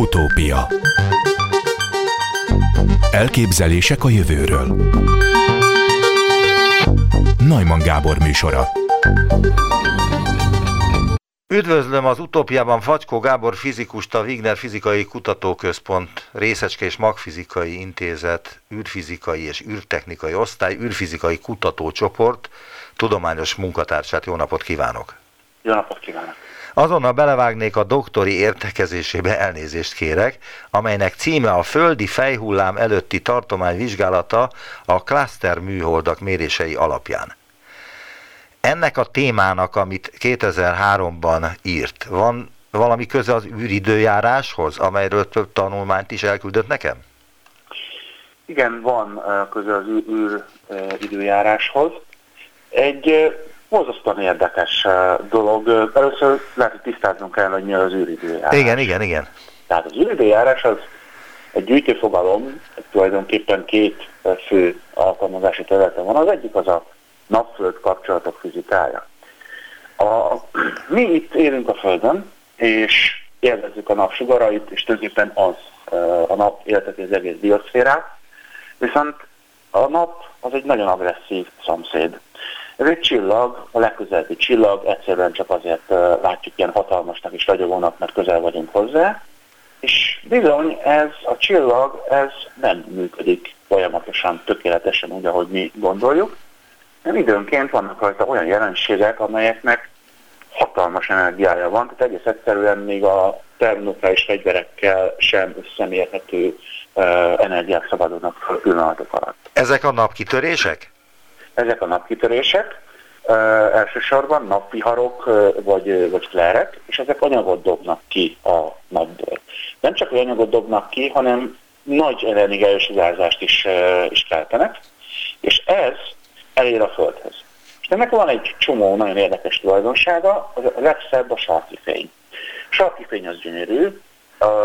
Utópia Elképzelések a jövőről Najman Gábor műsora Üdvözlöm az utópiában Facskó Gábor fizikust, a Wigner Fizikai Kutatóközpont, Részecske és Magfizikai Intézet, űrfizikai és űrtechnikai osztály, űrfizikai kutatócsoport, tudományos munkatársát. Jó napot kívánok! Jó napot kívánok! Azonnal belevágnék a doktori értekezésébe, elnézést kérek, amelynek címe a földi fejhullám előtti tartomány vizsgálata a cluster műholdak mérései alapján. Ennek a témának, amit 2003-ban írt, van valami köze az űridőjáráshoz, amelyről több tanulmányt is elküldött nekem? Igen, van köze az űr, időjáráshoz. Egy borzasztóan érdekes dolog. Először lehet, hogy tisztáznunk kell, hogy mi az űridőjárás. Igen, igen, igen. Tehát az űridőjárás az egy gyűjtőfogalom, tulajdonképpen két fő alkalmazási területe van. Az egyik az a napföld kapcsolatok fizikája. A, mi itt élünk a Földön, és élvezzük a napsugarait, és tulajdonképpen az a nap élteti az egész bioszférát, viszont a nap az egy nagyon agresszív szomszéd. Ez egy csillag, a legközelebbi csillag, egyszerűen csak azért látjuk ilyen hatalmasnak és ragyogónak, mert közel vagyunk hozzá, és bizony ez a csillag, ez nem működik folyamatosan, tökéletesen úgy, ahogy mi gondoljuk, nem időnként vannak rajta olyan jelenségek, amelyeknek hatalmas energiája van, tehát egész egyszerűen még a termonukleáris fegyverekkel sem összemérhető uh, energiák szabadulnak fel pillanatok alatt. Ezek a napkitörések? Ezek a napkitörések, elsősorban napviharok uh, vagy, vagy flerek, és ezek anyagot dobnak ki a napból. Nem csak hogy anyagot dobnak ki, hanem nagy energiális sugárzást is, is keltenek, és ez elér a Földhez. És ennek van egy csomó nagyon érdekes tulajdonsága, a legszebb a sarki fény. A sarki fény az gyönyörű,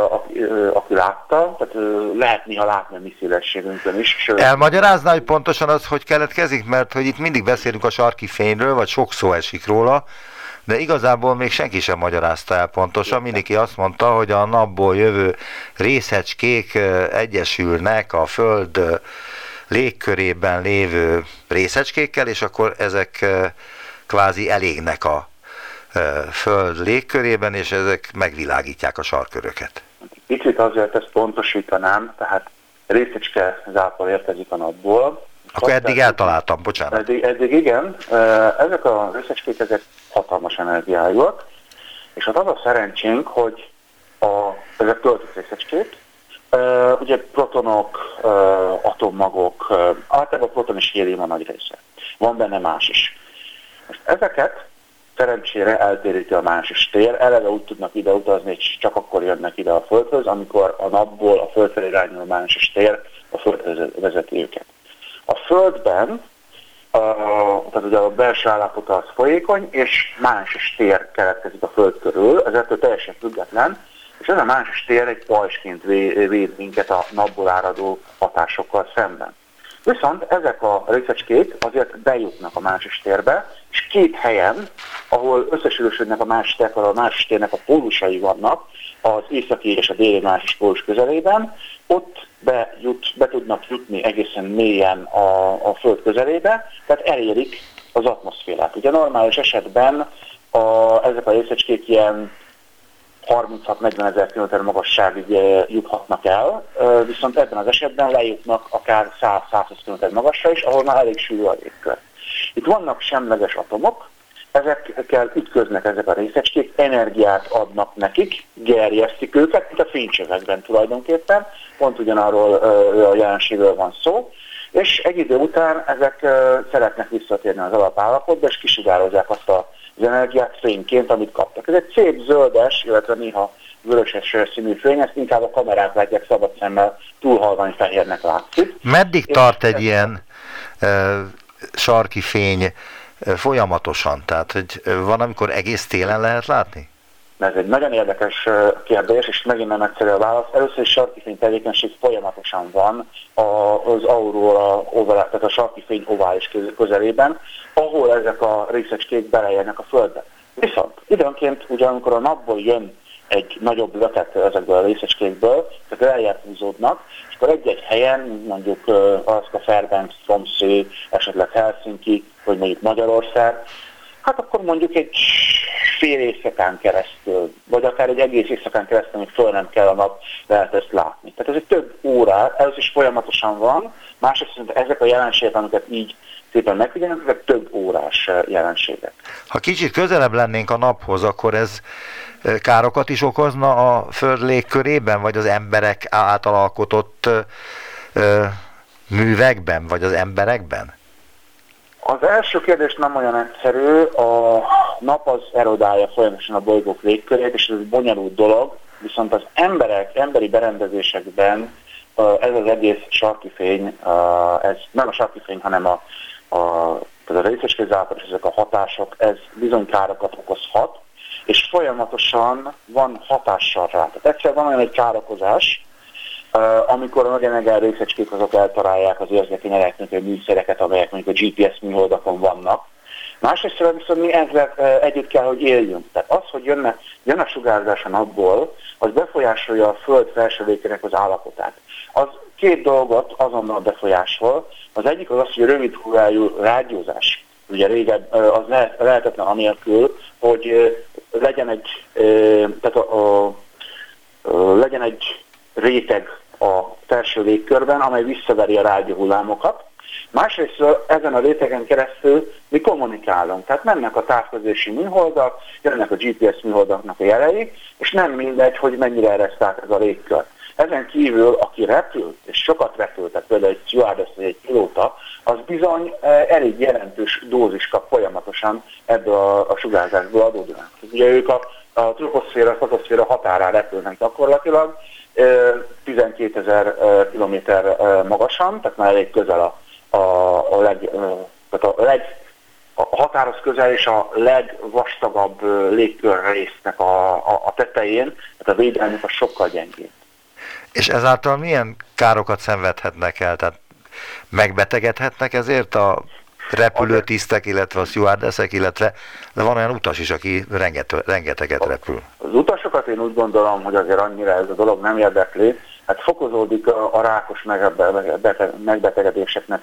aki, aki látta, tehát lehet néha látni a mi szélességünkön is. Sőt, Elmagyarázná, hogy pontosan az, hogy keletkezik, mert hogy itt mindig beszélünk a sarki fényről, vagy sok szó esik róla, de igazából még senki sem magyarázta el pontosan. Mindenki azt mondta, hogy a napból jövő részecskék egyesülnek a Föld légkörében lévő részecskékkel, és akkor ezek kvázi elégnek a Föld légkörében, és ezek megvilágítják a sarköröket. Picit azért ezt pontosítanám, tehát részecske zápor érkezik a napból. Akkor eddig eltaláltam, bocsánat. Eddig, eddig igen. Ezek a részecskék, ezek hatalmas energiájúak, és az a szerencsénk, hogy a, ezek töltött részecskék, Uh, ugye protonok, uh, atommagok, uh, általában proton és hélium a nagy része. Van benne más is. Most ezeket szerencsére eltéríti a más tér, eleve úgy tudnak ide utazni, és csak akkor jönnek ide a Földhöz, amikor a napból a Föld felé irányuló más tér a Földhöz vezeti őket. A Földben, uh, tehát ugye a belső állapota az folyékony, és más tér keletkezik a Föld körül, ez ettől teljesen független, és ez a más tér egy pajsként véd minket a napból áradó hatásokkal szemben. Viszont ezek a részecskék azért bejutnak a más térbe, és két helyen, ahol összesülősödnek a más térnek, a más térnek a pólusai vannak, az északi és a déli más pólus közelében, ott bejut, be tudnak jutni egészen mélyen a, a Föld közelébe, tehát elérik az atmoszférát. Ugye normális esetben a, ezek a részecskék ilyen 36-40 ezer km magasságig juthatnak el, viszont ebben az esetben lejutnak akár 100-120 km magasra is, ahol már elég sűrű a légkör. Itt vannak semleges atomok, ezekkel ütköznek ezek a részecskék, energiát adnak nekik, gerjesztik őket, mint a fénycsövekben tulajdonképpen, pont ugyanarról a jelenségről van szó, és egy idő után ezek szeretnek visszatérni az alapállapotba, és kisugározzák azt a az energiát fényként, amit kaptak. Ez egy szép zöldes, illetve néha vöröses színű fény, ezt inkább a kamerák látják szabad szemmel, túl halvány fehérnek látszik. Meddig tart egy ilyen e, sarki fény folyamatosan? Tehát, hogy van, amikor egész télen lehet látni? Ez egy nagyon érdekes kérdés, és megint nem egyszerű a válasz. Először is sarkifény tevékenység folyamatosan van az aurora, tehát a sarkifény ovális közelében, ahol ezek a részecskék beleérnek a Földbe. Viszont időnként, ugye amikor a napból jön egy nagyobb löket ezekből a részecskékből, tehát eljebb húzódnak, és akkor egy-egy helyen, mondjuk Alaszka Fairbanks, Tromsø, esetleg Helsinki, vagy mondjuk Magyarország, hát akkor mondjuk egy fél éjszakán keresztül, vagy akár egy egész éjszakán keresztül, amíg föl nem kell a nap, lehet ezt látni. Tehát ez egy több órá, ez is folyamatosan van, másrészt ezek a jelenségek, amiket így szépen megfigyelnek, ezek több órás jelenségek. Ha kicsit közelebb lennénk a naphoz, akkor ez károkat is okozna a Föld légkörében, vagy az emberek által alkotott művekben, vagy az emberekben? Az első kérdés nem olyan egyszerű. A nap az erodálja folyamatosan a bolygók légkörét, és ez egy bonyolult dolog, viszont az emberek, emberi berendezésekben ez az egész sarki fény, ez nem a sarki fény, hanem a, a, a részecskézápor és ezek a hatások, ez bizony károkat okozhat, és folyamatosan van hatással rá. Tehát egyszer van olyan egy károkozás, amikor a nagyon részecskék azok eltalálják az érzékeny elektronikai műszereket, amelyek mondjuk a GPS műholdakon vannak. Másrészt viszont mi ezzel együtt kell, hogy éljünk. Tehát az, hogy jönne, jön a sugárzás a napból, az befolyásolja a Föld felsővékének az állapotát. Az két dolgot azonnal befolyásol. Az egyik az az, hogy a rövid hullájú rádiózás. Ugye régen az lehetetlen anélkül, hogy legyen egy, tehát a, a, legyen egy réteg a felső légkörben, amely visszaveri a rádióhullámokat. Másrészt ezen a rétegen keresztül mi kommunikálunk. Tehát mennek a távközlési műholdak, jönnek a GPS műholdaknak a jelei, és nem mindegy, hogy mennyire ereszták ez a légkör. Ezen kívül, aki repül, és sokat repül, tehát például egy stewardess vagy egy pilóta, az bizony elég jelentős dózis kap folyamatosan ebből a, a sugárzásból adódóan. Ugye ők a, a troposzféra, fotoszféra határán repülnek gyakorlatilag, 12 ezer kilométer magasan, tehát már elég közel a, a, a, leg, tehát a leg a határhoz közel és a legvastagabb légkör résznek a, a, a tetején, tehát a védelmük a sokkal gyengébb. És ezáltal milyen károkat szenvedhetnek el? Tehát megbetegedhetnek ezért a repülőtisztek, illetve a stewardessek, illetve de van olyan utas is, aki renget, rengeteget repül. Az utasokat én úgy gondolom, hogy azért annyira ez a dolog nem érdekli, hát fokozódik a, a rákos megbetegedéseknek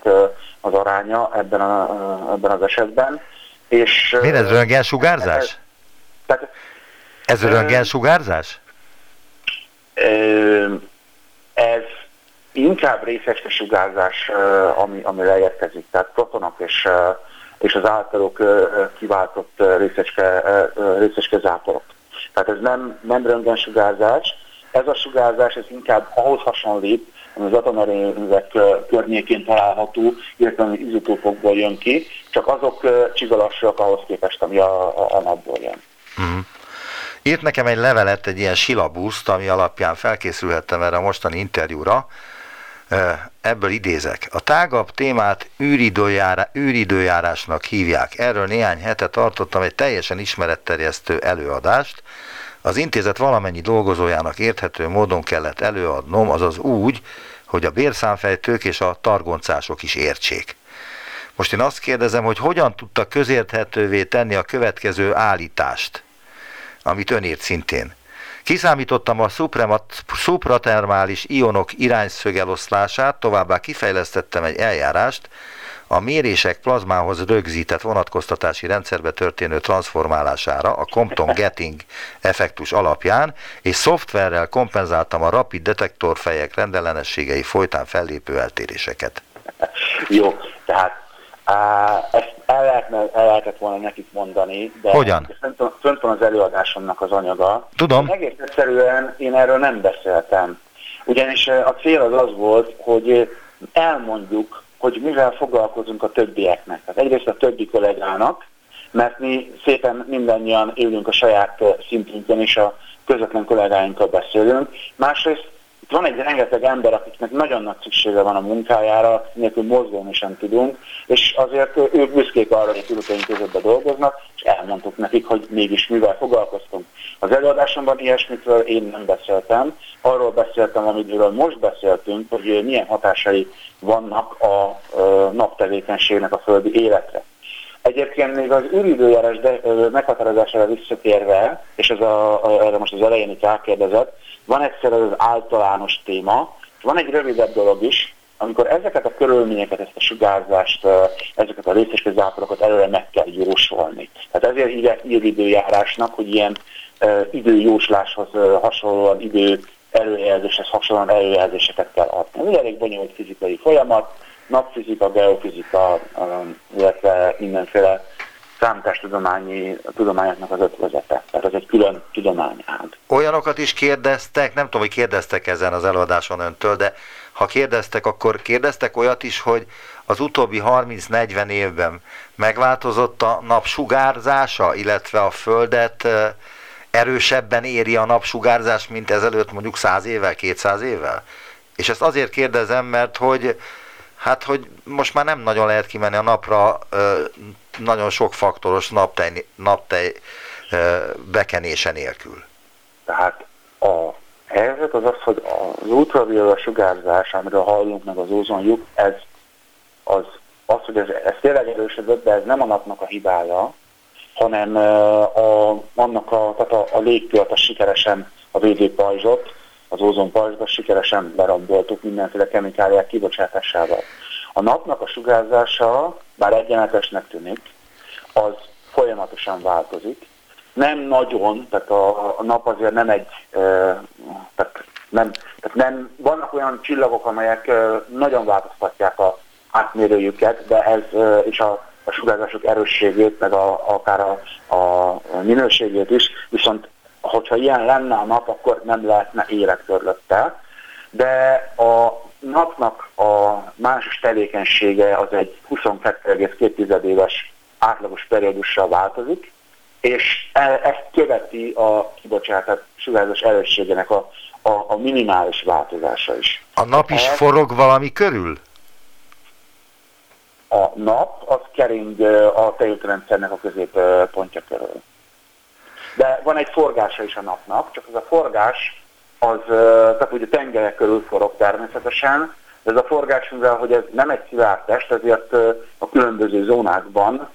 az aránya ebben, a, ebben az esetben. És, Miért ez röntgensugárzás? Ez, ez röntgensugárzás? Ez inkább részecske sugárzás, ami, ami leérkezik, tehát protonok és, és az általuk kiváltott részecske, részecske záporok. Tehát ez nem, nem röntgensugárzás, ez a sugárzás ez inkább ahhoz hasonlít, ami az atomerőművek környékén található, illetve ami izotópokból jön ki, csak azok csigalassak ahhoz képest, ami a, a, a napból jön. Uh-huh. Írt nekem egy levelet, egy ilyen silabuszt, ami alapján felkészülhettem erre a mostani interjúra, ebből idézek. A tágabb témát űridőjárá, űridőjárásnak hívják. Erről néhány hete tartottam egy teljesen ismeretterjesztő előadást. Az intézet valamennyi dolgozójának érthető módon kellett előadnom, azaz úgy, hogy a bérszámfejtők és a targoncások is értsék. Most én azt kérdezem, hogy hogyan tudta közérthetővé tenni a következő állítást, amit ön írt szintén. Kiszámítottam a szupratermális ionok irányszögeloszlását, továbbá kifejlesztettem egy eljárást, a mérések plazmához rögzített vonatkoztatási rendszerbe történő transformálására a Compton-Getting effektus alapján, és szoftverrel kompenzáltam a rapid detektorfejek rendellenességei folytán fellépő eltéréseket. Jó, tehát ezt el, lehetne, el lehetett volna nekik mondani, de Hogyan? Fönt, van az előadásomnak az anyaga. Tudom. Egész egyszerűen én erről nem beszéltem. Ugyanis a cél az az volt, hogy elmondjuk, hogy mivel foglalkozunk a többieknek. Tehát egyrészt a többi kollégának, mert mi szépen mindannyian élünk a saját szintünkön, és a közvetlen kollégáinkkal beszélünk. Másrészt van egy rengeteg ember, akiknek nagyon nagy szüksége van a munkájára, nélkül mozgóni sem tudunk, és azért ők büszkék arra, hogy tudatunk között dolgoznak, és elmondtuk nekik, hogy mégis mivel foglalkoztunk. Az előadásomban ilyesmitről én nem beszéltem, arról beszéltem, amiről most beszéltünk, hogy milyen hatásai vannak a naptevékenységnek a földi életre. Egyébként még az űridőjárás meghatározására visszatérve, és ez a, erre most az elején itt rákérdezett, van egyszer az általános téma, van egy rövidebb dolog is, amikor ezeket a körülményeket, ezt a sugárzást, ezeket a részecskezáporokat előre meg kell jósolni. Tehát ezért hívják űridőjárásnak, hogy ilyen időjósláshoz hasonlóan idő előjelzéshez hasonlóan előjelzéseket kell adni. Ez elég bonyolult fizikai folyamat, napfizika, geofizika, illetve mindenféle számítástudományi tudományoknak az ötvözete. Tehát ez egy külön tudományág. Olyanokat is kérdeztek, nem tudom, hogy kérdeztek ezen az előadáson öntől, de ha kérdeztek, akkor kérdeztek olyat is, hogy az utóbbi 30-40 évben megváltozott a napsugárzása, illetve a Földet erősebben éri a napsugárzás, mint ezelőtt mondjuk 100 évvel, 200 évvel? És ezt azért kérdezem, mert hogy hát, hogy most már nem nagyon lehet kimenni a napra nagyon sok faktoros naptej, naptej bekenése nélkül. Tehát a helyzet az az, hogy az ultraviola sugárzás, amiről hallunk meg az ózonjuk, ez az, az hogy ez, ez tényleg erősödött, de ez nem a napnak a hibája, hanem a, annak a, tehát a, a légkört, a sikeresen a védőpajzsot, az ózonpajzsba sikeresen leromboltuk mindenféle kemikáliák kibocsátásával. A napnak a sugárzása, bár egyenletesnek tűnik, az folyamatosan változik. Nem nagyon, tehát a, a nap azért nem egy, e, tehát nem, tehát nem, vannak olyan csillagok, amelyek e, nagyon változtatják a átmérőjüket, de ez e, és a a sugárzások erősségét, meg a, akár a, a minőségét is, viszont hogyha ilyen lenne a nap, akkor nem lehetne érek körülötte. De a napnak a más tevékenysége az egy 22,2 éves átlagos periódussal változik, és e, ezt követi a kibocsátás sugárzás erősségének a, a, a minimális változása is. A nap is Ez, forog valami körül? A nap az kering a tejútrendszernek a középpontja körül. De van egy forgása is a napnak, csak ez a forgás, az, tehát ugye tengerek körül forog természetesen, de ez a forgás, mivel hogy ez nem egy szilárd test, ezért a különböző zónákban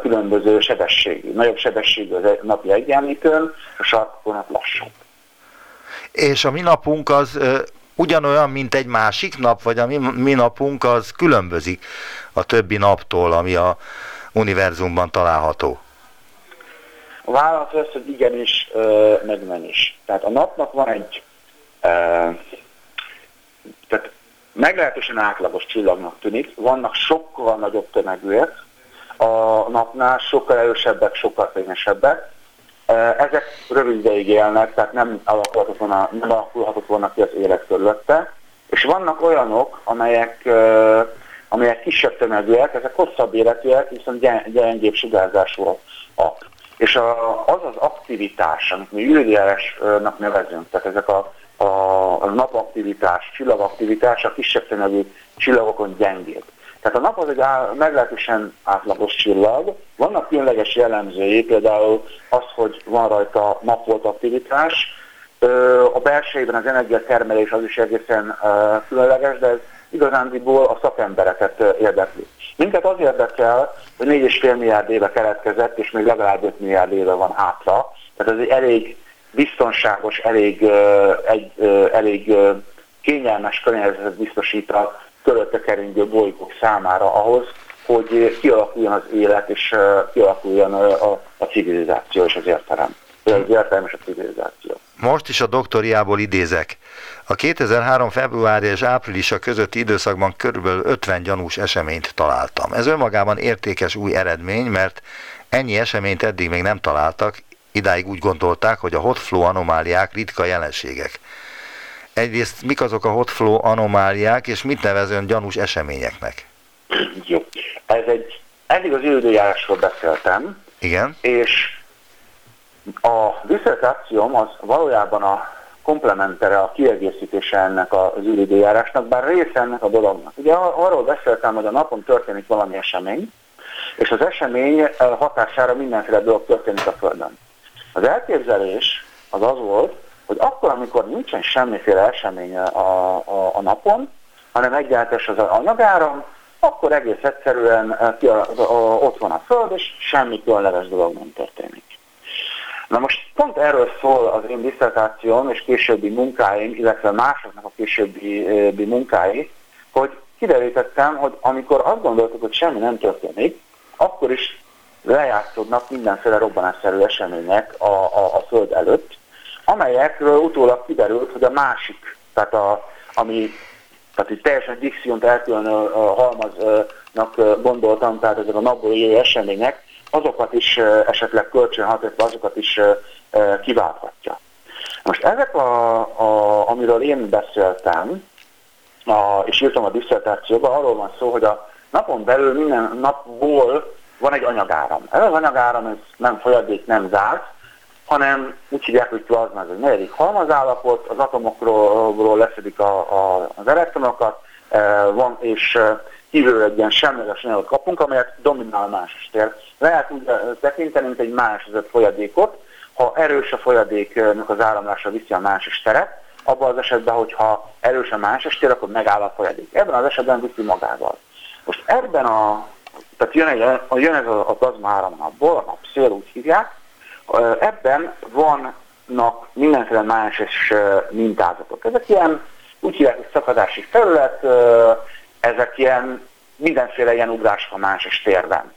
különböző sebességű, nagyobb sebességű az napi egyenlítőn, a sarkokon lassabb. És a mi napunk az ugyanolyan, mint egy másik nap, vagy a mi, mi napunk az különbözik a többi naptól, ami a univerzumban található? A válasz az, hogy igenis, meg nem is. Tehát a napnak van egy tehát meglehetősen átlagos csillagnak tűnik, vannak sokkal nagyobb tömegűek, a napnál sokkal erősebbek, sokkal fényesebbek, ezek rövid ideig élnek, tehát nem alakulhatott volna, nem alakulhatott volna ki az élet körülötte. És vannak olyanok, amelyek, amelyek kisebb tömegűek, ezek hosszabb életűek, viszont gyengébb sugárzásúak. És a, az az aktivitás, amit mi űridőjárásnak nevezünk, tehát ezek a, a, a napaktivitás, csillagaktivitás a kisebb tömegű csillagokon gyengébb. Tehát a nap az egy á, meglehetősen átlagos csillag. Vannak különleges jellemzői, például az, hogy van rajta napolt aktivitás. A belsejében az energiatermelés az is egészen különleges, de ez igazándiból a szakembereket érdekli. Minket az érdekel, hogy 4,5 milliárd éve keletkezett, és még legalább 5 milliárd éve van hátra. Tehát ez egy elég biztonságos, elég, egy, elég kényelmes környezetet biztosít a körülötte keringő bolygók számára ahhoz, hogy kialakuljon az élet, és kialakuljon a, a civilizáció és az értelem. Az értelem és a civilizáció. Most is a doktoriából idézek. A 2003. február és áprilisa közötti időszakban körülbelül 50 gyanús eseményt találtam. Ez önmagában értékes új eredmény, mert ennyi eseményt eddig még nem találtak, idáig úgy gondolták, hogy a hot flow anomáliák ritka jelenségek egyrészt mik azok a hotflow anomáliák, és mit nevezően gyanús eseményeknek? Jó. Ez egy, eddig az időjárásról beszéltem. Igen. És a diszertációm az valójában a komplementere, a kiegészítése ennek az űridőjárásnak, bár része ennek a dolognak. Ugye arról beszéltem, hogy a napon történik valami esemény, és az esemény eh, hatására mindenféle dolog történik a Földön. Az elképzelés az az volt, hogy akkor, amikor nincsen semmiféle esemény a, a, a napon, hanem egyáltalán az anyagáram, akkor egész egyszerűen ott van a Föld, és semmi különleges dolog nem történik. Na most pont erről szól az én diszertációm és későbbi munkáim, illetve másoknak a későbbi munkái, hogy kiderítettem, hogy amikor azt gondoltuk, hogy semmi nem történik, akkor is lejátszódnak mindenféle robbanásszerű események a, a, a Föld előtt, amelyekről utólag kiderült, hogy a másik, tehát a, ami tehát egy teljesen Dixiont elkülönő halmaznak gondoltam, tehát ezek a napból élő események, azokat is esetleg kölcsönhatva, azokat is kiválthatja. Most ezek, a, a, amiről én beszéltem, a, és írtam a diszertációban, arról van szó, hogy a napon belül minden napból van egy anyagáram. Ez az anyagáram ez nem folyadék, nem zárt, hanem úgy hívják, hogy plazma, ez egy negyedik halmazállapot, az atomokról leszedik a, a, az elektronokat, e, van, és e, kívül egy ilyen semleges anyagot kapunk, amelyet dominál más tér. Lehet úgy e, tekinteni, mint egy más folyadékot, ha erős a folyadéknak az áramlása viszi a más teret, abban az esetben, hogyha erős a más tér, akkor megáll a folyadék. Ebben az esetben viszi magával. Most ebben a, tehát jön, egy, jön ez a, a plazma áramnapból, a napszél úgy hívják, Ebben vannak mindenféle másos mintázatok. Ezek ilyen, úgy hívják, hogy szakadási felület, ezek ilyen mindenféle ilyen ugrás a másos térben.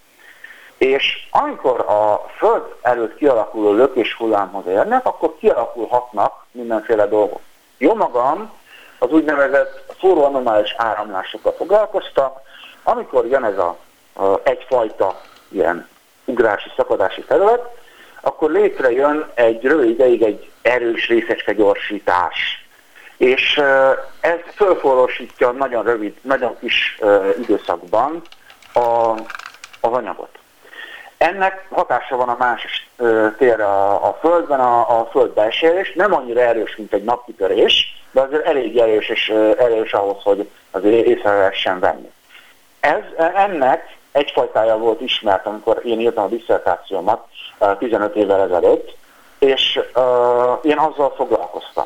És amikor a Föld előtt kialakuló lökés hullámhoz érnek, akkor kialakulhatnak mindenféle dolgok. Jó magam az úgynevezett anomális áramlásokkal foglalkoztak, amikor jön ez a, a egyfajta ilyen ugrási, szakadási terület, akkor létrejön egy rövid ideig egy erős részecske gyorsítás. És ez fölforrósítja nagyon rövid, nagyon kis időszakban a, az anyagot. Ennek hatása van a más térre a, a Földben, a, a Föld belsejés, nem annyira erős, mint egy napkitörés, de azért elég erős és erős ahhoz, hogy azért észre lehessen venni. Ez, ennek egyfajtája volt ismert, amikor én írtam a diszertációmat, 15 évvel ezelőtt, és uh, én azzal foglalkoztam.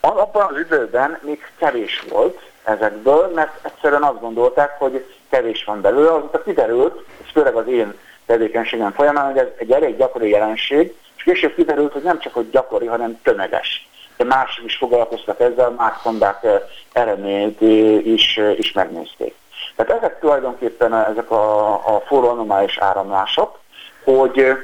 Abban az időben még kevés volt ezekből, mert egyszerűen azt gondolták, hogy kevés van belőle, azóta kiderült, és főleg az én tevékenységem folyamán, hogy ez egy elég gyakori jelenség, és később kiderült, hogy nem csak hogy gyakori, hanem tömeges. De mások is foglalkoztak ezzel, más szondák eredményét is, is megnézték. Tehát ezek tulajdonképpen ezek a, a forró anomális áramlások, hogy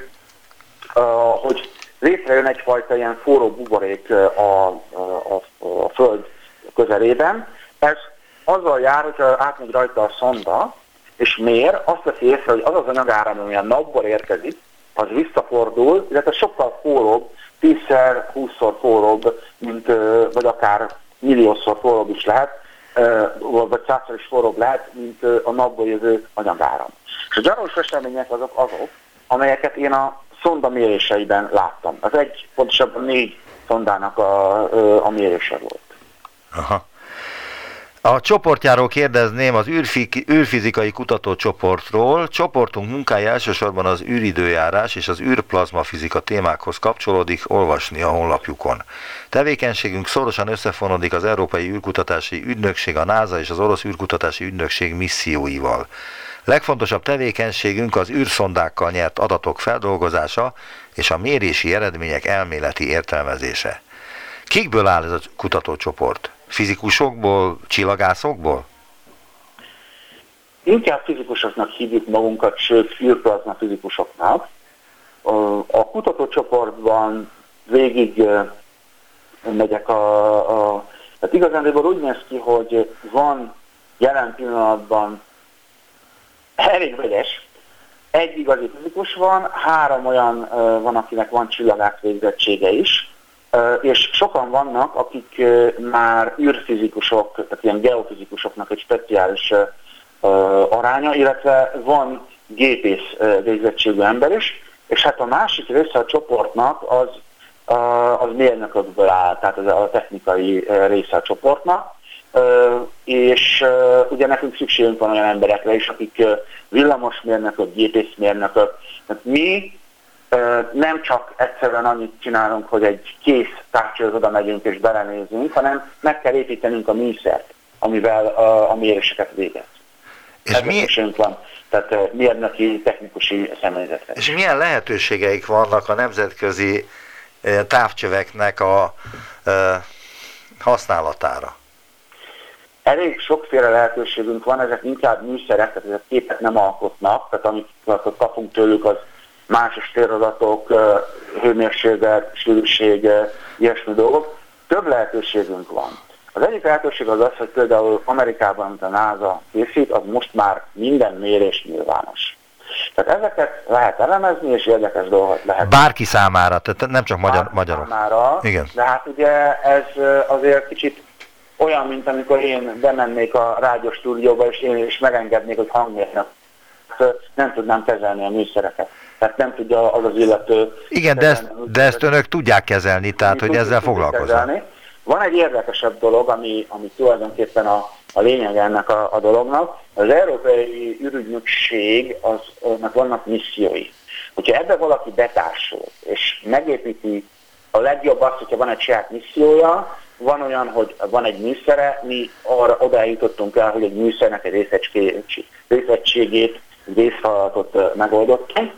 hogy létrejön egyfajta ilyen forró buborék a, a, a Föld közelében. Ez azzal jár, hogy átmegy rajta a szonda, és mér, azt veszi észre, hogy az az anyagáram, ami a napból érkezik, az visszafordul, illetve sokkal forróbb, 10-szer, 20-szor forróbb, mint, vagy akár milliószor forróbb is lehet, vagy százszor is forróbb lehet, mint a napból jövő anyagáram. És a gyaros események azok azok, amelyeket én a szonda méréseiben láttam. Az egy, pontosabban négy szondának a, a mérése volt. Aha. A csoportjáról kérdezném az űrfizikai kutatócsoportról. Csoportunk munkája elsősorban az űridőjárás és az űrplazmafizika témákhoz kapcsolódik, olvasni a honlapjukon. Tevékenységünk szorosan összefonódik az Európai űrkutatási ügynökség, a NASA és az orosz űrkutatási ügynökség misszióival. Legfontosabb tevékenységünk az űrszondákkal nyert adatok feldolgozása és a mérési eredmények elméleti értelmezése. Kikből áll ez a kutatócsoport? Fizikusokból, csillagászokból? Inkább fizikusoknak hívjuk magunkat, sőt, űrplazma fizikusoknak. A kutatócsoportban végig megyek a, a tehát igazán úgy néz ki, hogy van jelen pillanatban elég vegyes. Egy igazi fizikus van, három olyan van, akinek van csillagász végzettsége is, és sokan vannak, akik már űrfizikusok, tehát ilyen geofizikusoknak egy speciális aránya, illetve van gépész végzettségű ember is, és hát a másik része a csoportnak az, az mérnökökből áll, tehát az a technikai része a csoportnak, és ugye nekünk szükségünk van olyan emberekre is, akik villamosmérnökök, gépészmérnökök. Tehát mi nem csak egyszerűen annyit csinálunk, hogy egy kész tárcsához oda megyünk és belenézünk, hanem meg kell építenünk a műszert, amivel a, a méréseket végez. És mi... van, tehát mérnöki, technikusi személyzetre. És milyen lehetőségeik vannak a nemzetközi távcsöveknek a használatára? Elég sokféle lehetőségünk van, ezek inkább műszerek, tehát ezek képet nem alkotnak, tehát amit kapunk tőlük, az más téradatok, hőmérséklet, sűrűség, ilyesmi dolgok. Több lehetőségünk van. Az egyik lehetőség az az, hogy például Amerikában, amit a NASA készít, az most már minden mérés nyilvános. Tehát ezeket lehet elemezni, és érdekes dolgot lehet. Bárki számára, tehát nem csak magyar, magyarok. Számára, Igen. De hát ugye ez azért kicsit olyan, mint amikor én bemennék a rádió stúdióba, és én is megengednék, hogy hangmérnök. Nem tudnám kezelni a műszereket. Tehát nem tudja az az illető... Igen, de ezt, de ezt önök tudják kezelni, tehát hogy ezzel foglalkoznak. Van egy érdekesebb dolog, ami, ami tulajdonképpen a, a lényeg ennek a, a dolognak. Az Európai ürügynökség, az, annak vannak missziói. Hogyha ebbe valaki betársul, és megépíti a legjobb az, hogyha van egy saját missziója, van olyan, hogy van egy műszere, mi arra oda jutottunk el, hogy egy műszernek egy részegységét, részfeladatot megoldottunk.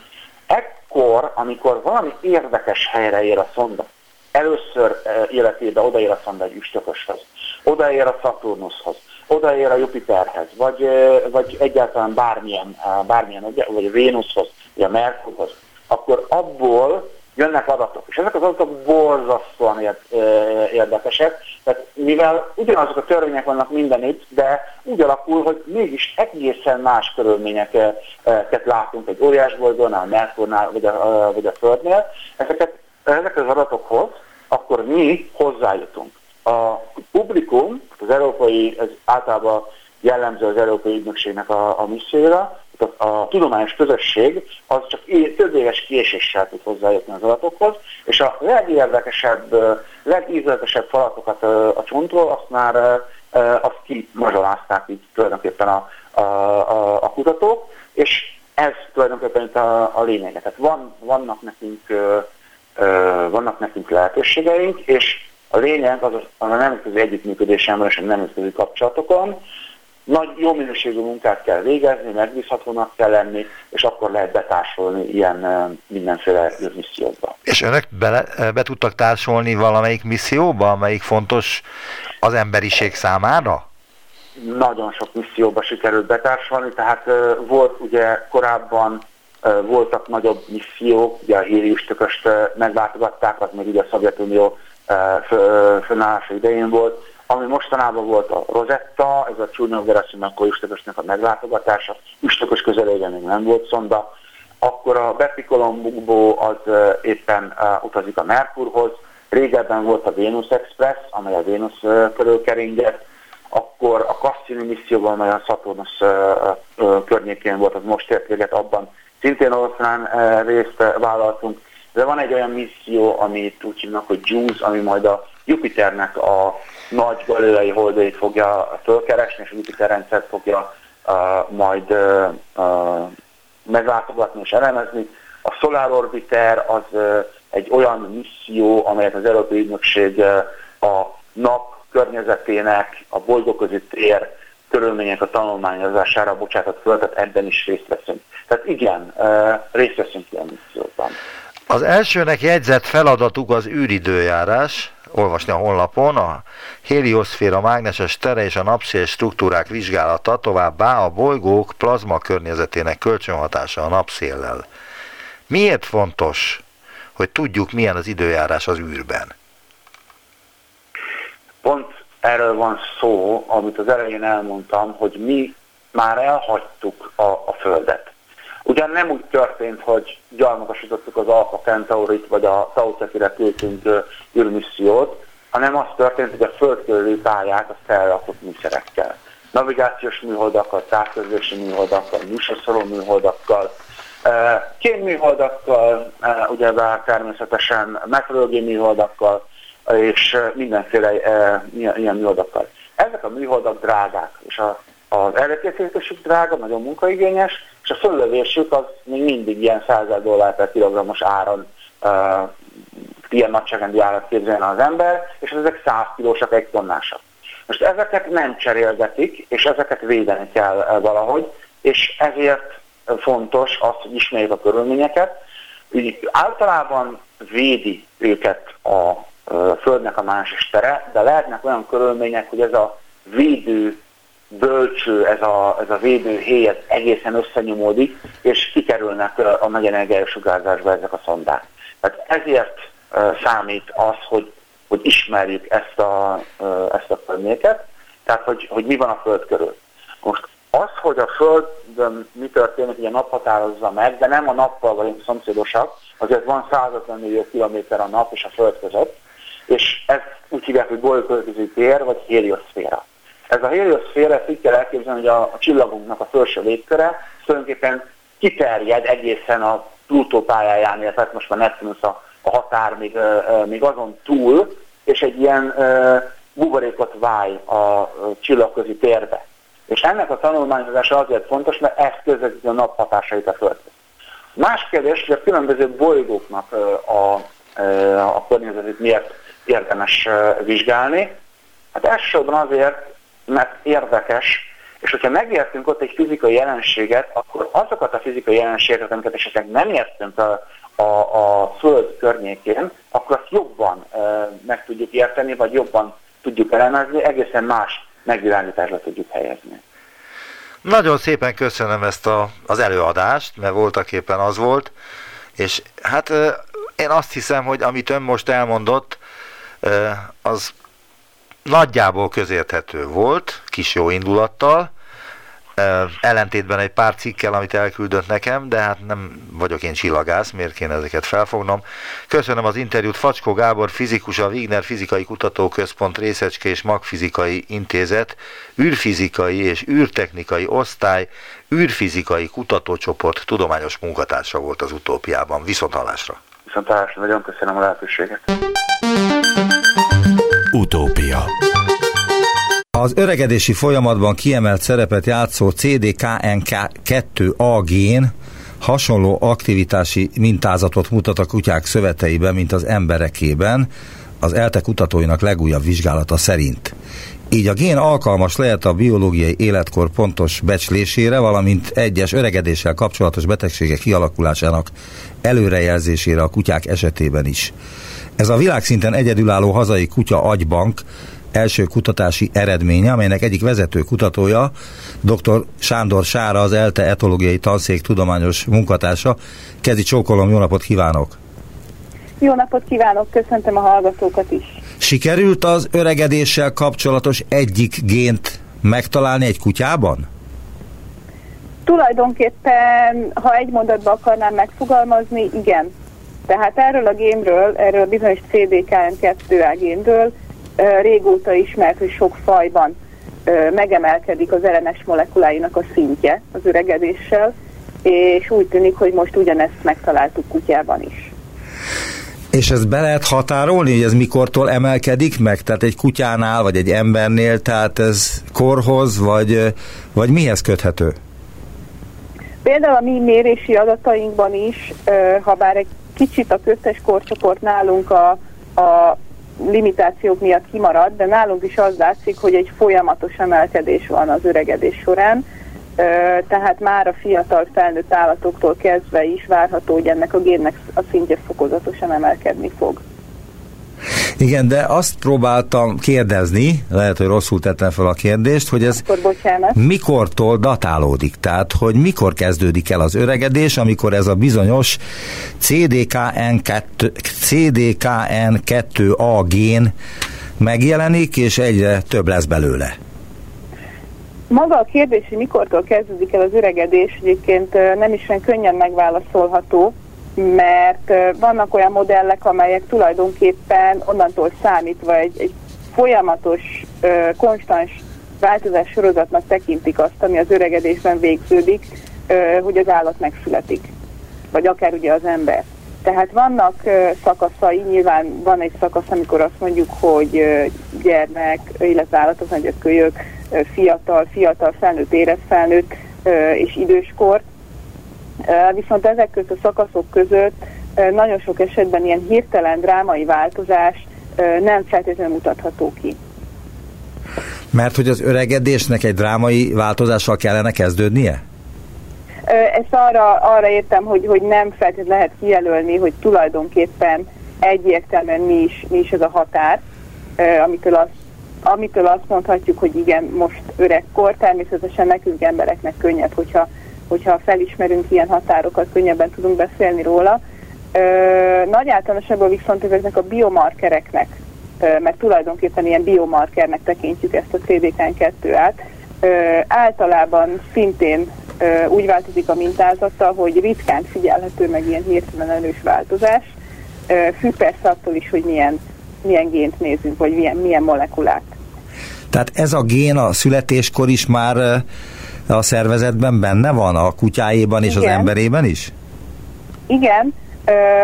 Ekkor, amikor valami érdekes helyre ér a szonda, először életében odaér a szonda egy üstököshöz, odaér a Saturnushoz, odaér a Jupiterhez, vagy, vagy egyáltalán bármilyen, bármilyen vagy a Vénuszhoz, vagy a Merkurhoz, akkor abból jönnek adatok. És ezek az adatok borzasztóan érdekesek, tehát mivel ugyanazok a törvények vannak mindenütt, de úgy alakul, hogy mégis egészen más körülményeket látunk egy óriásbolygón, a Merkurnál vagy a, vagy a Földnél, ezeket, ezek az adatokhoz akkor mi hozzájutunk. A publikum, az európai, ez általában jellemző az Európai Ügynökségnek a, a misszióra, a, a tudományos közösség az csak é, több éves késéssel tud hozzájutni az adatokhoz, és a legérdekesebb, legízletesebb falatokat a csontról azt már azt kimazsolázták így tulajdonképpen a, a, a, a kutatók, és ez tulajdonképpen itt a, a lényege. Tehát van, vannak nekünk vannak nekünk lehetőségeink, és a lényeg az a nemzetközi együttműködésemben és a nemzetközi kapcsolatokon, nagy, jó minőségű munkát kell végezni, megbízhatónak kell lenni, és akkor lehet betársolni ilyen mindenféle missziókba. És önök be, be tudtak társolni valamelyik misszióba, amelyik fontos az emberiség számára? Nagyon sok misszióba sikerült betársolni, tehát volt ugye korábban voltak nagyobb missziók, ugye a Hírius tököst uh, meglátogatták, az még ugye a Szovjetunió fönállása idején volt, ami mostanában volt a Rosetta, ez a Csúnyog Gerasimenko üstökösnek a meglátogatása, üstökös közelében még nem volt szonda, akkor a Bugbo az éppen utazik a Merkurhoz, régebben volt a Venus Express, amely a Venus körül keringett, akkor a Cassini misszióban, amely a Saturnus környékén volt, az most ért véget, abban szintén oroszlán részt vállaltunk, de van egy olyan misszió, amit úgy hívnak, hogy JUICE, ami majd a Jupiternek a nagy galileai holdait fogja fölkeresni, és a Jupiter rendszert fogja uh, majd uh, meglátogatni és elemezni. A Solar Orbiter az uh, egy olyan misszió, amelyet az Európai Ügynökség uh, a nap környezetének, a bolygó között ér körülmények a tanulmányozására bocsátott föl, tehát ebben is részt veszünk. Tehát igen, uh, részt veszünk ilyen misszióban. Az elsőnek jegyzett feladatuk az űridőjárás, olvasni a honlapon, a helioszféra mágneses tere és a napszél struktúrák vizsgálata, továbbá a bolygók plazma környezetének kölcsönhatása a napszéllel. Miért fontos, hogy tudjuk, milyen az időjárás az űrben? Pont erről van szó, amit az elején elmondtam, hogy mi már elhagytuk a, a Földet. Ugyan nem úgy történt, hogy gyarmatosítottuk az Alpha Centaurit, vagy a Tau Ceti-re küldtünk űrmissziót, hanem az történt, hogy a Föld körüli pályát azt felrakott műszerekkel. Navigációs műholdakkal, távközlési műholdakkal, műsorszoró műholdakkal, kémműholdakkal, ugyebár természetesen meteorológiai műholdakkal, és mindenféle ilyen műholdakkal. Ezek a műholdak drágák, és a, az eredetkészítésük drága, nagyon munkaigényes, és a föllövésük az még mindig ilyen 100 dollár per kilogrammos áron uh, ilyen nagyságrendű állat képzeljen az ember, és ezek 100 kilósak, egy tonnásak. Most ezeket nem cserélgetik, és ezeket védeni kell valahogy, és ezért fontos az, hogy ismerjük a körülményeket. Úgy általában védi őket a Földnek a másik tere, de lehetnek olyan körülmények, hogy ez a védő bölcső, ez a, ez a védőhéj ez egészen összenyomódik, és kikerülnek a nagy energiájú sugárzásba ezek a szondák. Tehát ezért számít az, hogy, hogy ismerjük ezt a, ezt a környéket, tehát hogy, hogy mi van a Föld körül. Most az, hogy a Földön mi történik, ugye a nap határozza meg, de nem a nappal vagyunk szomszédosak, azért van 150 millió kilométer a nap és a Föld között, és ezt úgy hívják, hogy bolygóközi tér, vagy helioszféra. Ez a helioszféra, ezt így kell elképzelni, hogy a, a csillagunknak a felső légköre tulajdonképpen kiterjed egészen a Plutó pályáján, illetve hát most már Neptunus a, a határ még, még azon túl, és egy ilyen buborékot váj a csillagközi térbe. És ennek a tanulmányozása azért fontos, mert ez közvetíti a nap hatásait a Földre. Más kérdés, hogy a különböző bolygóknak a, a környezetét miért érdemes vizsgálni. Hát elsősorban azért, mert érdekes, és hogyha megértünk ott egy fizikai jelenséget, akkor azokat a fizikai jelenségeket, amiket esetleg nem értünk a, a, a Föld környékén, akkor azt jobban e, meg tudjuk érteni, vagy jobban tudjuk elemezni, egészen más megvilágításra tudjuk helyezni. Nagyon szépen köszönöm ezt a, az előadást, mert voltak éppen az volt, és hát én azt hiszem, hogy amit ön most elmondott, az nagyjából közérthető volt, kis jó indulattal, ellentétben egy pár cikkel, amit elküldött nekem, de hát nem vagyok én csillagász, miért kéne ezeket felfognom. Köszönöm az interjút Facskó Gábor, fizikus, a Wigner Fizikai Kutatóközpont Részecske és Magfizikai Intézet, űrfizikai és űrtechnikai osztály, űrfizikai kutatócsoport tudományos munkatársa volt az utópiában. Viszont hallásra! Viszont hallásra, nagyon köszönöm a lehetőséget! Utópia az öregedési folyamatban kiemelt szerepet játszó CDKNK2A gén hasonló aktivitási mintázatot mutat a kutyák szöveteiben, mint az emberekében, az ELTE kutatóinak legújabb vizsgálata szerint. Így a gén alkalmas lehet a biológiai életkor pontos becslésére, valamint egyes öregedéssel kapcsolatos betegségek kialakulásának előrejelzésére a kutyák esetében is. Ez a világszinten egyedülálló hazai kutya agybank első kutatási eredménye, amelynek egyik vezető kutatója, dr. Sándor Sára, az ELTE etológiai tanszék tudományos munkatársa. Kezi csókolom, jó napot kívánok! Jó napot kívánok, köszöntöm a hallgatókat is! Sikerült az öregedéssel kapcsolatos egyik gént megtalálni egy kutyában? Tulajdonképpen, ha egy mondatban akarnám megfogalmazni, igen. Tehát erről a génről, erről a bizonyos CDKN2A génről régóta ismert, hogy sok fajban megemelkedik az RNS molekuláinak a szintje az öregedéssel, és úgy tűnik, hogy most ugyanezt megtaláltuk kutyában is. És ezt be lehet határolni, hogy ez mikortól emelkedik meg? Tehát egy kutyánál, vagy egy embernél, tehát ez korhoz, vagy, vagy mihez köthető? Például a mi mérési adatainkban is, ha bár egy kicsit a köztes korcsoport nálunk a, a limitációk miatt kimarad, de nálunk is az látszik, hogy egy folyamatos emelkedés van az öregedés során, tehát már a fiatal felnőtt állatoktól kezdve is várható, hogy ennek a génnek a szintje fokozatosan emelkedni fog. Igen, de azt próbáltam kérdezni, lehet, hogy rosszul tettem fel a kérdést, hogy ez mikortól datálódik, tehát hogy mikor kezdődik el az öregedés, amikor ez a bizonyos CDKN2, CDKN2A gén megjelenik, és egyre több lesz belőle. Maga a kérdés, hogy mikortól kezdődik el az öregedés, egyébként nem is olyan könnyen megválaszolható, mert vannak olyan modellek, amelyek tulajdonképpen onnantól számítva egy, egy folyamatos, konstans változás sorozatnak tekintik azt, ami az öregedésben végződik, hogy az állat megszületik, vagy akár ugye az ember. Tehát vannak szakaszai, nyilván van egy szakasz, amikor azt mondjuk, hogy gyermek, illetve állatok, nagyobb kölyök, fiatal, fiatal, felnőtt, érett felnőtt és időskor, Viszont ezek között a szakaszok között nagyon sok esetben ilyen hirtelen drámai változás nem feltétlenül mutatható ki. Mert hogy az öregedésnek egy drámai változással kellene kezdődnie? Ezt arra, arra értem, hogy, hogy nem feltétlenül lehet kijelölni, hogy tulajdonképpen egyértelműen mi is, mi is ez a határ, amitől azt, amitől azt mondhatjuk, hogy igen, most öregkor, természetesen nekünk embereknek könnyebb, hogyha, hogyha felismerünk ilyen határokat, könnyebben tudunk beszélni róla. Nagy általánosságban viszont ezeknek a biomarkereknek, mert tulajdonképpen ilyen biomarkernek tekintjük ezt a CDK2-át, általában szintén úgy változik a mintázata, hogy ritkán figyelhető meg ilyen hirtelen erős változás, függ persze attól is, hogy milyen, milyen gént nézünk, vagy milyen, milyen molekulát. Tehát ez a gén a születéskor is már a szervezetben benne van, a kutyájében és Igen. az emberében is? Igen,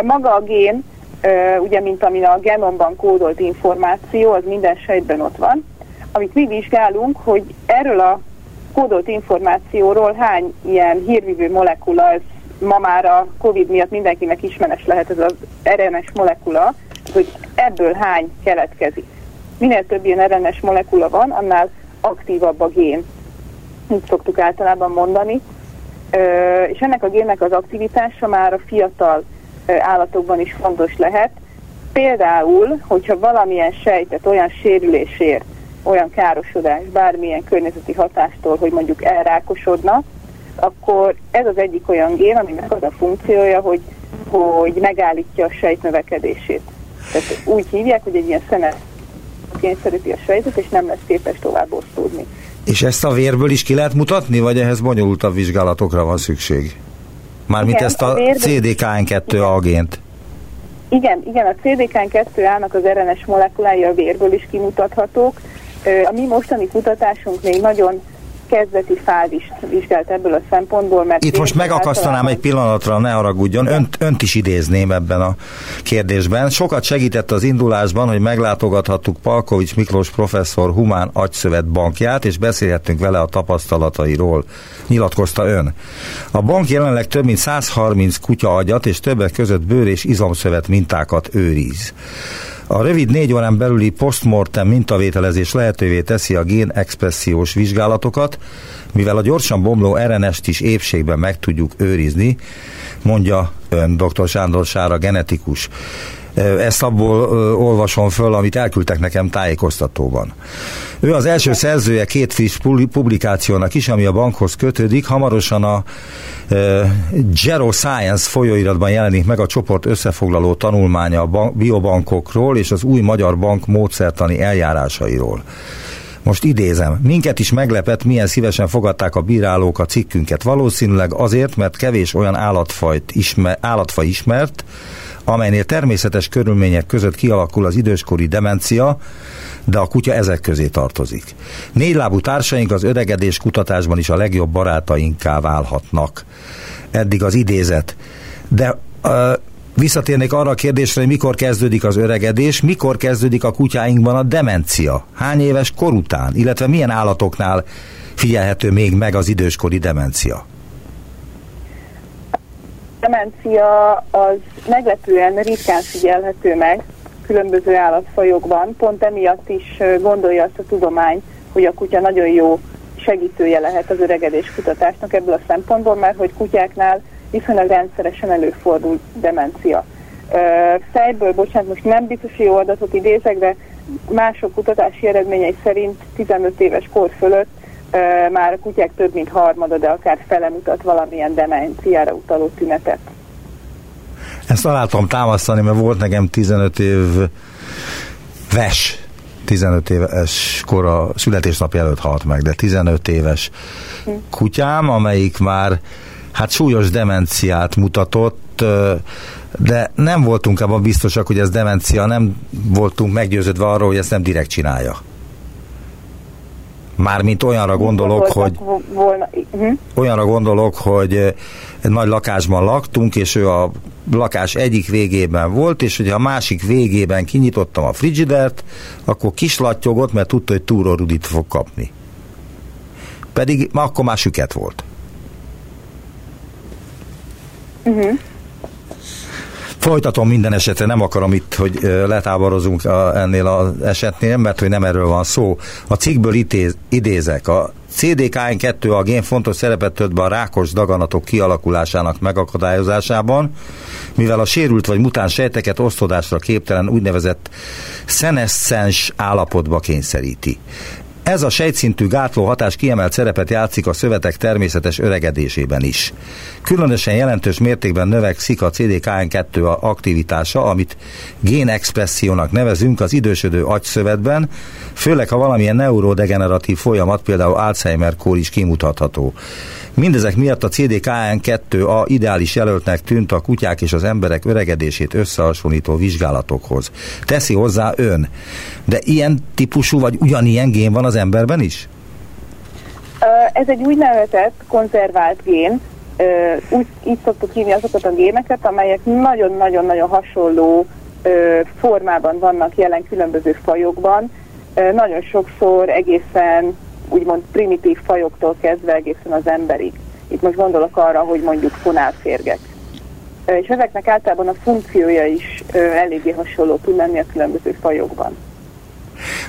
maga a gén, ugye mint amin a genomban kódolt információ, az minden sejtben ott van. Amit mi vizsgálunk, hogy erről a kódolt információról hány ilyen hírvívő molekula, ez ma már a COVID miatt mindenkinek ismeres lehet ez az RNS molekula, hogy ebből hány keletkezik. Minél több ilyen RNS molekula van, annál aktívabb a gén. Így szoktuk általában mondani. És ennek a génnek az aktivitása már a fiatal állatokban is fontos lehet. Például, hogyha valamilyen sejtet olyan sérülésért olyan károsodás bármilyen környezeti hatástól, hogy mondjuk elrákosodna, akkor ez az egyik olyan gén, aminek az a funkciója, hogy, hogy megállítja a sejt növekedését. Tehát úgy hívják, hogy egy ilyen szenet kényszeríti a sejtet, és nem lesz képes tovább osztódni. És ezt a vérből is ki lehet mutatni, vagy ehhez bonyolultabb vizsgálatokra van szükség? Mármint ezt a, a CDKN2 agént. Igen, igen, a CDKN2-ának az RNS molekulái a vérből is kimutathatók, a mi mostani kutatásunk még nagyon kezdeti fázist vizsgált ebből a szempontból, mert... Itt most megakasztanám egy pillanatra, ne haragudjon, önt, önt is idézném ebben a kérdésben. Sokat segített az indulásban, hogy meglátogathattuk Palkovics Miklós professzor Humán Agyszövet bankját, és beszélhettünk vele a tapasztalatairól, nyilatkozta ön. A bank jelenleg több mint 130 kutya agyat, és többek között bőr és izomszövet mintákat őriz. A rövid négy órán belüli postmortem mintavételezés lehetővé teszi a gén expressziós vizsgálatokat, mivel a gyorsan bomló RNS-t is épségben meg tudjuk őrizni, mondja ön, dr. Sándor Sára, genetikus. Ezt abból olvasom föl, amit elküldtek nekem tájékoztatóban. Ő az első szerzője két friss publikációnak is, ami a bankhoz kötődik. Hamarosan a Gero Science folyóiratban jelenik meg a csoport összefoglaló tanulmánya a biobankokról és az új magyar bank módszertani eljárásairól. Most idézem, minket is meglepett, milyen szívesen fogadták a bírálók a cikkünket. Valószínűleg azért, mert kevés olyan állatfajt ismer, állatfaj ismert, amelynél természetes körülmények között kialakul az időskori demencia, de a kutya ezek közé tartozik. Négylábú társaink az öregedés kutatásban is a legjobb barátainká válhatnak. Eddig az idézet. De uh, visszatérnék arra a kérdésre, hogy mikor kezdődik az öregedés, mikor kezdődik a kutyáinkban a demencia, hány éves kor után, illetve milyen állatoknál figyelhető még meg az időskori demencia demencia az meglepően ritkán figyelhető meg különböző állatfajokban. Pont emiatt is gondolja azt a tudomány, hogy a kutya nagyon jó segítője lehet az öregedés kutatásnak ebből a szempontból, mert hogy kutyáknál viszonylag rendszeresen előfordul demencia. Fejből, bocsánat, most nem biztos jó adatot idézek, de mások kutatási eredményei szerint 15 éves kor fölött már a kutyák több mint harmada, de akár fele mutat valamilyen demenciára utaló tünetet. Ezt alá tudom támasztani, mert volt nekem 15 év ves 15 éves kora születésnap előtt halt meg, de 15 éves kutyám, amelyik már hát súlyos demenciát mutatott, de nem voltunk abban biztosak, hogy ez demencia, nem voltunk meggyőződve arról, hogy ezt nem direkt csinálja. Mármint olyanra gondolok, hogy volna. Uh-huh. olyanra gondolok, hogy egy nagy lakásban laktunk, és ő a lakás egyik végében volt, és hogyha a másik végében kinyitottam a frigidert, akkor kislattyogott, mert tudta, hogy túrórudit fog kapni. Pedig akkor már süket volt. Uh-huh. Folytatom minden esetre, nem akarom itt, hogy letáborozunk ennél az esetnél, mert hogy nem erről van szó. A cikkből itéz, idézek, a CDKN2 a gén fontos szerepet tölt be a rákos daganatok kialakulásának megakadályozásában, mivel a sérült vagy mutáns sejteket osztodásra képtelen úgynevezett szeneszcens állapotba kényszeríti. Ez a sejtszintű gátló hatás kiemelt szerepet játszik a szövetek természetes öregedésében is. Különösen jelentős mértékben növekszik a CDKN2 aktivitása, amit génexpressziónak nevezünk az idősödő agyszövetben, főleg ha valamilyen neurodegeneratív folyamat, például Alzheimer-kór is kimutatható. Mindezek miatt a CDKN2 a ideális jelöltnek tűnt a kutyák és az emberek öregedését összehasonlító vizsgálatokhoz. Teszi hozzá ön. De ilyen típusú vagy ugyanilyen gén van az emberben is? Ez egy úgynevezett konzervált gén, úgy, így szoktuk hívni azokat a géneket, amelyek nagyon-nagyon-nagyon hasonló formában vannak jelen különböző fajokban. Nagyon sokszor egészen úgymond primitív fajoktól kezdve egészen az emberig. Itt most gondolok arra, hogy mondjuk fonálférgek. És ezeknek általában a funkciója is eléggé hasonló tud lenni a különböző fajokban.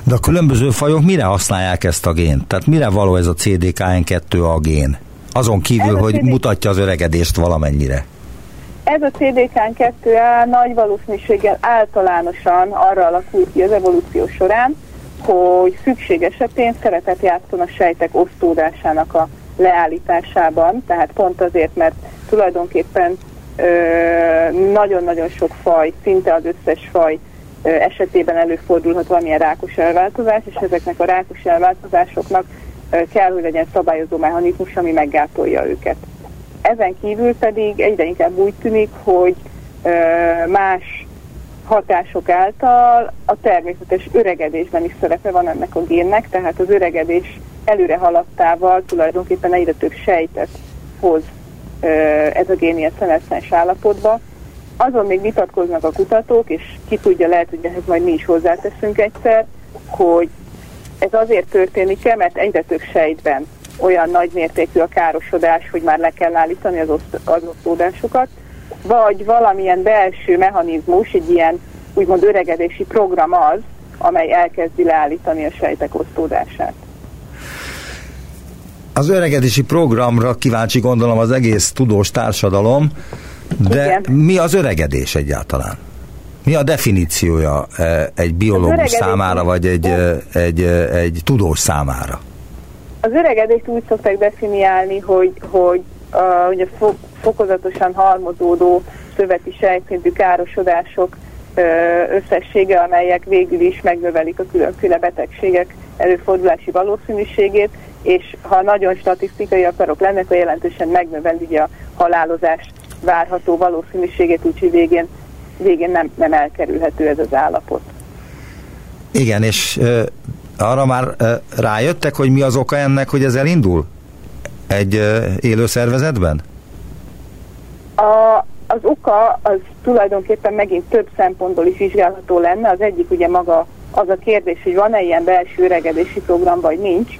De a különböző fajok mire használják ezt a gént? Tehát mire való ez a CDKN2 a gén? Azon kívül, hogy CD... mutatja az öregedést valamennyire. Ez a CDKN2 nagy valószínűséggel általánosan arra alakul ki az evolúció során, hogy szükség esetén szerepet játszon a sejtek osztódásának a leállításában, tehát pont azért, mert tulajdonképpen nagyon-nagyon sok faj, szinte az összes faj ö, esetében előfordulhat valamilyen rákos elváltozás, és ezeknek a rákos elváltozásoknak ö, kell, hogy legyen szabályozó mechanizmus, ami meggátolja őket. Ezen kívül pedig egyre inkább úgy tűnik, hogy ö, más hatások által a természetes öregedésben is szerepe van ennek a génnek, tehát az öregedés előre haladtával tulajdonképpen egyre több sejtet hoz ez a gén ilyen szeneszens állapotba. Azon még vitatkoznak a kutatók, és ki tudja, lehet, hogy ehhez majd mi is hozzáteszünk egyszer, hogy ez azért történik-e, mert egyre több sejtben olyan nagy mértékű a károsodás, hogy már le kell állítani az, oszt- az osztódásokat, vagy valamilyen belső mechanizmus, egy ilyen úgymond öregedési program az, amely elkezdi leállítani a sejtek osztódását. Az öregedési programra kíváncsi gondolom az egész tudós társadalom, de Igen. mi az öregedés egyáltalán? Mi a definíciója e, egy biológus számára, vagy egy, e, egy, e, egy tudós számára? Az öregedést úgy szokták definiálni, hogy, hogy a, ugye fokozatosan halmozódó szöveti sejtszintű károsodások összessége, amelyek végül is megnövelik a különféle betegségek előfordulási valószínűségét, és ha nagyon statisztikai akarok lenni, akkor jelentősen megnöveli a halálozás várható valószínűségét, úgyhogy végén, végén nem, nem elkerülhető ez az állapot. Igen, és uh, arra már uh, rájöttek, hogy mi az oka ennek, hogy ez elindul? Egy uh, élő szervezetben? A, az oka az tulajdonképpen megint több szempontból is vizsgálható lenne. Az egyik ugye maga az a kérdés, hogy van-e ilyen belső öregedési program, vagy nincs.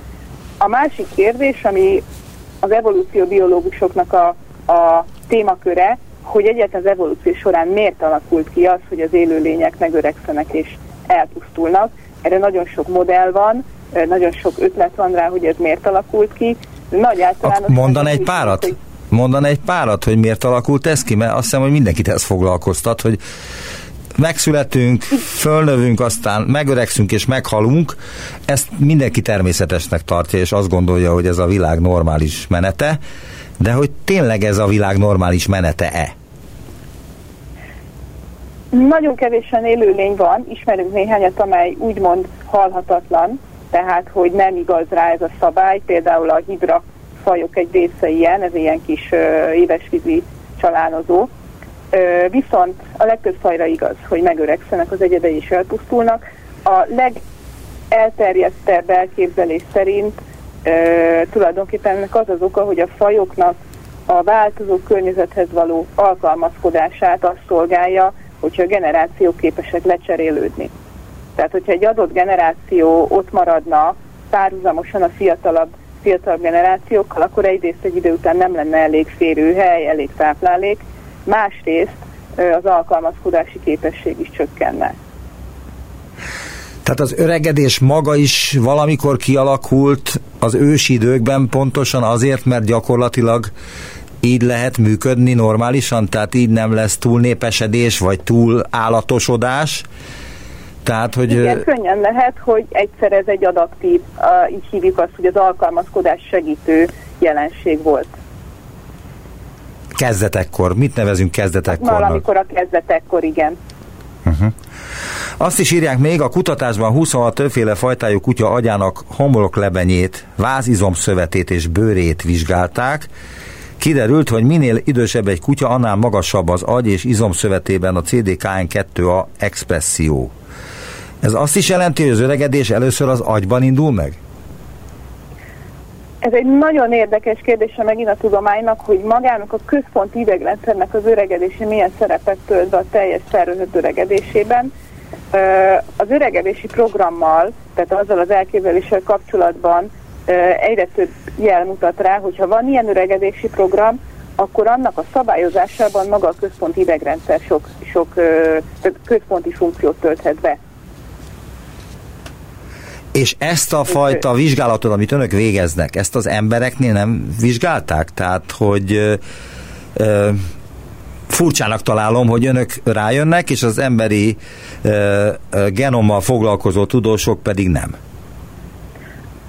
A másik kérdés, ami az evolúcióbiológusoknak a, a témaköre, hogy egyetlen az evolúció során miért alakult ki az, hogy az élőlények megöregszenek és elpusztulnak. Erre nagyon sok modell van, nagyon sok ötlet van rá, hogy ez miért alakult ki. Nagy általános... Mondan egy párat? Hogy mondan egy párat, hogy miért alakult ez ki? Mert azt hiszem, hogy mindenkit ez foglalkoztat, hogy megszületünk, fölnövünk, aztán megöregszünk és meghalunk, ezt mindenki természetesnek tartja, és azt gondolja, hogy ez a világ normális menete, de hogy tényleg ez a világ normális menete-e? Nagyon kevésen élőlény van, ismerünk néhányat, amely úgymond halhatatlan, tehát hogy nem igaz rá ez a szabály, például a hidra fajok egy része ilyen, ez ilyen kis évesvízi csalánozó. Viszont a legtöbb fajra igaz, hogy megöregszenek, az egyedei is elpusztulnak. A legelterjedtebb elképzelés szerint tulajdonképpen ennek az az oka, hogy a fajoknak a változó környezethez való alkalmazkodását azt szolgálja, hogyha a generációk képesek lecserélődni. Tehát, hogyha egy adott generáció ott maradna párhuzamosan a fiatalabb fiatal generációkkal, akkor egyrészt egy idő után nem lenne elég férőhely, elég táplálék, másrészt az alkalmazkodási képesség is csökkenne. Tehát az öregedés maga is valamikor kialakult az ősi időkben pontosan azért, mert gyakorlatilag így lehet működni normálisan, tehát így nem lesz túl népesedés, vagy túl állatosodás. Tehát, hogy Igen, könnyen lehet, hogy egyszer ez egy adaptív, így hívjuk azt, hogy az alkalmazkodás segítő jelenség volt. Kezdetekkor. Mit nevezünk kezdetekkor? Valamikor a kezdetekkor, igen. Uh-huh. Azt is írják még, a kutatásban 26 többféle fajtájú kutya agyának homloklebenyét, vázizomszövetét és bőrét vizsgálták. Kiderült, hogy minél idősebb egy kutya, annál magasabb az agy és izomszövetében a CDKN2A expresszió. Ez azt is jelenti, hogy az öregedés először az agyban indul meg? Ez egy nagyon érdekes kérdése megint a tudománynak, hogy magának a központi idegrendszernek az öregedése milyen szerepet tölt a teljes szervezet öregedésében. Az öregedési programmal, tehát azzal az elképzeléssel kapcsolatban egyre több jel mutat rá, hogyha van ilyen öregedési program, akkor annak a szabályozásában maga a központi idegrendszer sok, sok központi funkciót tölthet be. És ezt a fajta vizsgálatot, amit önök végeznek, ezt az embereknél nem vizsgálták? Tehát, hogy ö, ö, furcsának találom, hogy önök rájönnek, és az emberi ö, ö, genommal foglalkozó tudósok pedig nem.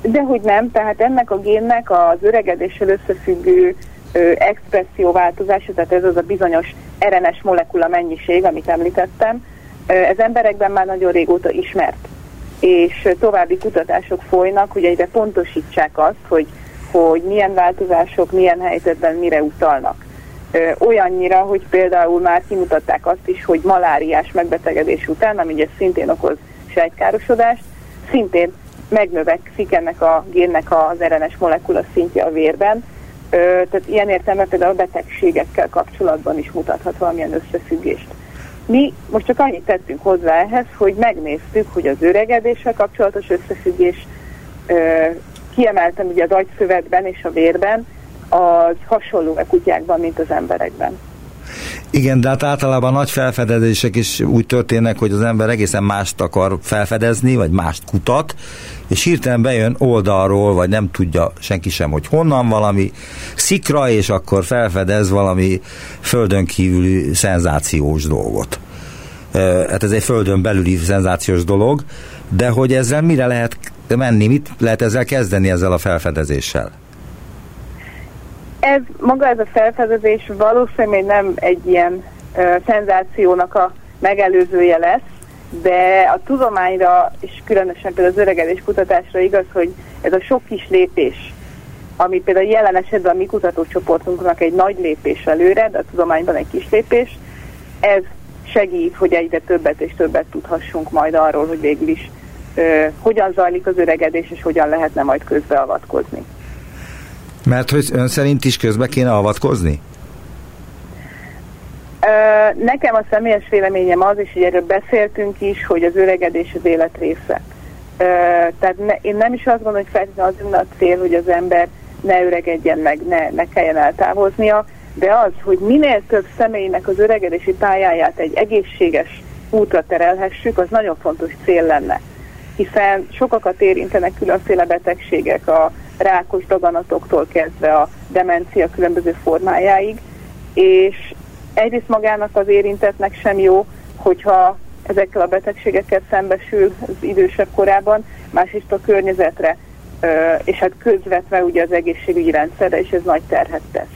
Dehogy nem, tehát ennek a génnek az öregedéssel összefüggő ö, expresszió változása, tehát ez az a bizonyos RNS molekula mennyiség, amit említettem, ez emberekben már nagyon régóta ismert és további kutatások folynak, hogy egyre pontosítsák azt, hogy, hogy milyen változások, milyen helyzetben mire utalnak. Olyannyira, hogy például már kimutatták azt is, hogy maláriás megbetegedés után, ami ugye szintén okoz sejtkárosodást, szintén megnövekszik ennek a génnek az RNS molekula szintje a vérben, tehát ilyen értelemben például a betegségekkel kapcsolatban is mutathat valamilyen összefüggést. Mi most csak annyit tettünk hozzá ehhez, hogy megnéztük, hogy az öregedéssel kapcsolatos összefüggés kiemeltem ugye az agyszövetben és a vérben, az hasonló a kutyákban, mint az emberekben. Igen, de hát általában nagy felfedezések is úgy történnek, hogy az ember egészen mást akar felfedezni, vagy mást kutat, és hirtelen bejön oldalról, vagy nem tudja senki sem, hogy honnan valami szikra, és akkor felfedez valami földön kívüli szenzációs dolgot. Hát ez egy földön belüli szenzációs dolog, de hogy ezzel mire lehet menni, mit lehet ezzel kezdeni ezzel a felfedezéssel? Ez, maga ez a felfedezés valószínűleg nem egy ilyen ö, szenzációnak a megelőzője lesz, de a tudományra, és különösen például az öregedés kutatásra igaz, hogy ez a sok kis lépés, ami például jelen esetben a mi kutatócsoportunknak egy nagy lépés előre, de a tudományban egy kis lépés, ez segít, hogy egyre többet és többet tudhassunk majd arról, hogy végül is ö, hogyan zajlik az öregedés, és hogyan lehetne majd közbeavatkozni. Mert hogy ön szerint is közbe kéne avatkozni? Nekem a személyes véleményem az, és hogy erről beszéltünk is, hogy az öregedés az élet része. Tehát ne, én nem is azt gondolom, hogy feltétlenül az a cél, hogy az ember ne öregedjen meg, ne, ne kelljen eltávoznia, de az, hogy minél több személynek az öregedési pályáját egy egészséges útra terelhessük, az nagyon fontos cél lenne. Hiszen sokakat érintenek különféle betegségek, a rákos daganatoktól kezdve a demencia különböző formájáig, és egyrészt magának az érintetnek sem jó, hogyha ezekkel a betegségekkel szembesül az idősebb korában, másrészt a környezetre, és hát közvetve ugye az egészségügyi rendszerre, és ez nagy terhet tesz.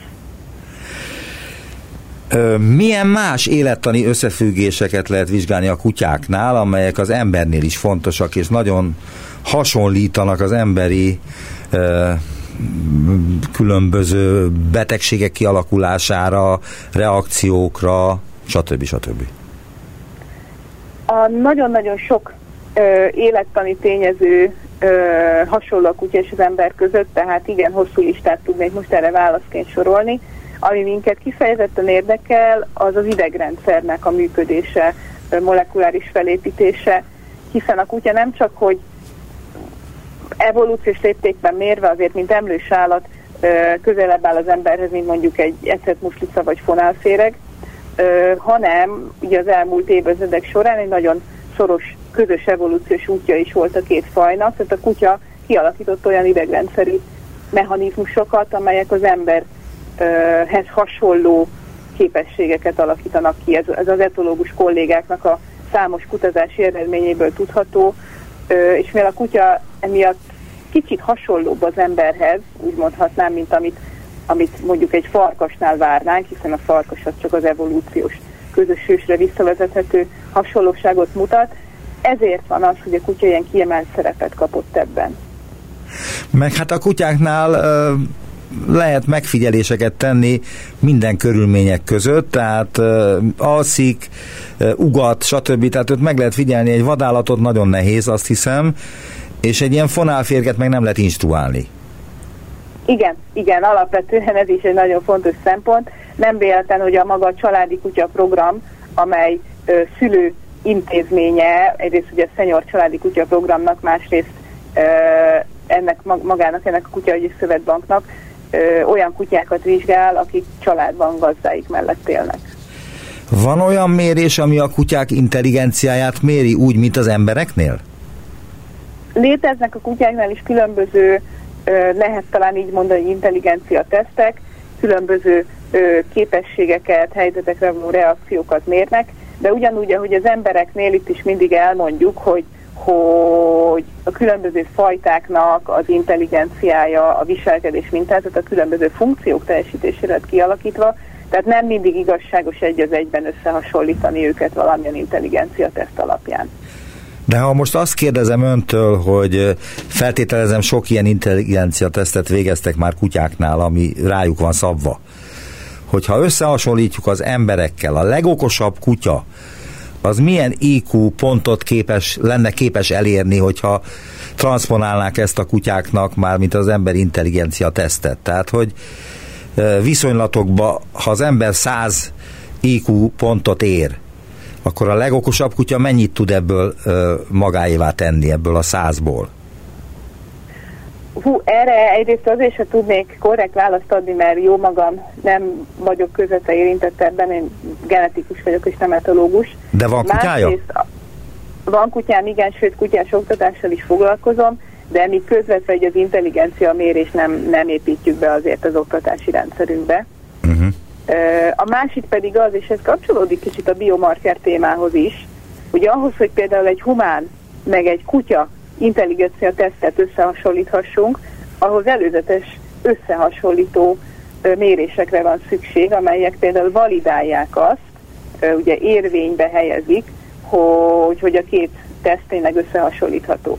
Milyen más élettani összefüggéseket lehet vizsgálni a kutyáknál, amelyek az embernél is fontosak, és nagyon hasonlítanak az emberi különböző betegségek kialakulására, reakciókra, stb. stb. A nagyon-nagyon sok ö, élettani tényező ö, hasonló a kutya és az ember között, tehát igen, hosszú listát tudnék most erre válaszként sorolni. Ami minket kifejezetten érdekel, az az idegrendszernek a működése, molekuláris felépítése, hiszen a kutya nem csak, hogy evolúciós léptékben mérve azért, mint emlős állat közelebb áll az emberhez, mint mondjuk egy ecet muslica vagy fonálféreg, hanem ugye az elmúlt évezredek során egy nagyon szoros közös evolúciós útja is volt a két fajnak, tehát a kutya kialakított olyan idegrendszeri mechanizmusokat, amelyek az emberhez hasonló képességeket alakítanak ki. Ez, ez az etológus kollégáknak a számos kutatási eredményéből tudható, és mivel a kutya emiatt kicsit hasonlóbb az emberhez, úgy mondhatnám, mint amit, amit mondjuk egy farkasnál várnánk, hiszen a farkas az csak az evolúciós közös ősre visszavezethető hasonlóságot mutat, ezért van az, hogy a kutya ilyen kiemelt szerepet kapott ebben. Meg hát a kutyáknál uh, lehet megfigyeléseket tenni minden körülmények között, tehát alszik, ugat, stb. Tehát ott meg lehet figyelni egy vadállatot, nagyon nehéz, azt hiszem, és egy ilyen fonálférget meg nem lehet instruálni. Igen, igen, alapvetően ez is egy nagyon fontos szempont. Nem véletlen, hogy a maga a családi kutya program, amely ö, szülő intézménye, egyrészt ugye a Szenyor Családi Kutya Programnak, másrészt ö, ennek magának, ennek a Kutyaügyi Szövetbanknak ö, olyan kutyákat vizsgál, akik családban gazdáik mellett élnek. Van olyan mérés, ami a kutyák intelligenciáját méri úgy, mint az embereknél? Léteznek a kutyáknál is különböző, lehet talán így mondani, intelligencia tesztek, különböző képességeket, helyzetekre való reakciókat mérnek, de ugyanúgy, ahogy az embereknél itt is mindig elmondjuk, hogy, hogy a különböző fajtáknak az intelligenciája, a viselkedés mintázat a különböző funkciók teljesítésére lett kialakítva, tehát nem mindig igazságos egy az egyben összehasonlítani őket valamilyen intelligencia teszt alapján. De ha most azt kérdezem öntől, hogy feltételezem sok ilyen intelligencia tesztet végeztek már kutyáknál, ami rájuk van szabva, hogyha összehasonlítjuk az emberekkel, a legokosabb kutya, az milyen IQ pontot képes, lenne képes elérni, hogyha transponálnák ezt a kutyáknak már, mint az ember intelligencia tesztet. Tehát, hogy viszonylatokban, ha az ember 100 IQ pontot ér, akkor a legokosabb kutya mennyit tud ebből magáévá tenni, ebből a százból? Hú, erre egyrészt azért se tudnék korrekt választ adni, mert jó magam nem vagyok közvetve érintett ebben, én genetikus vagyok és nem etológus. De van kutyája? Másrészt, van kutyám, igen, sőt kutyás oktatással is foglalkozom, de mi közvetve egy az intelligencia mérés nem, nem építjük be azért az oktatási rendszerünkbe. Uh-huh. A másik pedig az, és ez kapcsolódik kicsit a biomarker témához is, hogy ahhoz, hogy például egy humán meg egy kutya intelligencia tesztet összehasonlíthassunk, ahhoz előzetes összehasonlító mérésekre van szükség, amelyek például validálják azt, ugye érvénybe helyezik, hogy, hogy a két teszt tényleg összehasonlítható.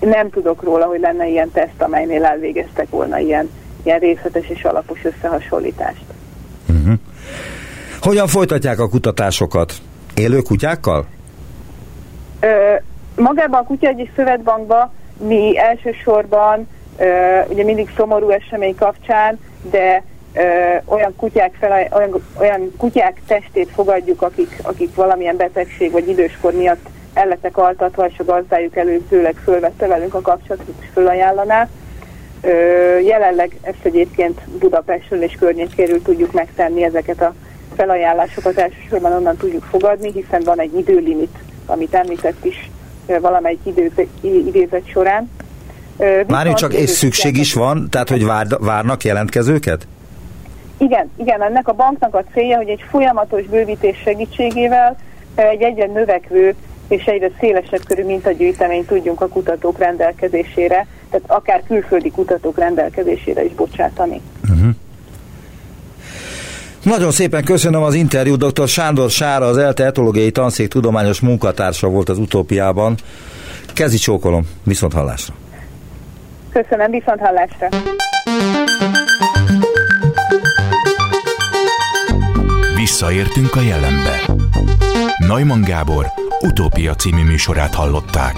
Nem tudok róla, hogy lenne ilyen teszt, amelynél elvégeztek volna ilyen, ilyen részletes és alapos összehasonlítást. Uh-huh. Hogyan folytatják a kutatásokat? Élő kutyákkal? Ö, magában a Kutyaegyi Szövetbankban mi elsősorban ö, ugye mindig szomorú esemény kapcsán, de ö, olyan, kutyák fel, olyan, olyan kutyák testét fogadjuk, akik, akik valamilyen betegség vagy időskor miatt elletek altatva, és a gazdájuk előzőleg fölvette velünk a kapcsolatot, és fölajánlaná. Jelenleg ezt egyébként Budapestről és környékéről tudjuk megtenni ezeket a felajánlásokat elsősorban onnan tudjuk fogadni, hiszen van egy időlimit, amit említett is valamelyik idézet során. Várjunk csak, és szükség is van, tehát hogy vár, várnak jelentkezőket? Igen, igen, ennek a banknak a célja, hogy egy folyamatos bővítés segítségével egy egyre növekvő és egyre szélesebb körű mintagyűjteményt tudjunk a kutatók rendelkezésére, tehát akár külföldi kutatók rendelkezésére is bocsátani. Uh-huh. Nagyon szépen köszönöm az interjút, dr. Sándor Sára, az ELTE etológiai tanszék tudományos munkatársa volt az utópiában. Kezi csókolom, viszont hallásra. Köszönöm, viszont hallásra. Visszaértünk a jelenbe. Neumann Gábor utópia című műsorát hallották.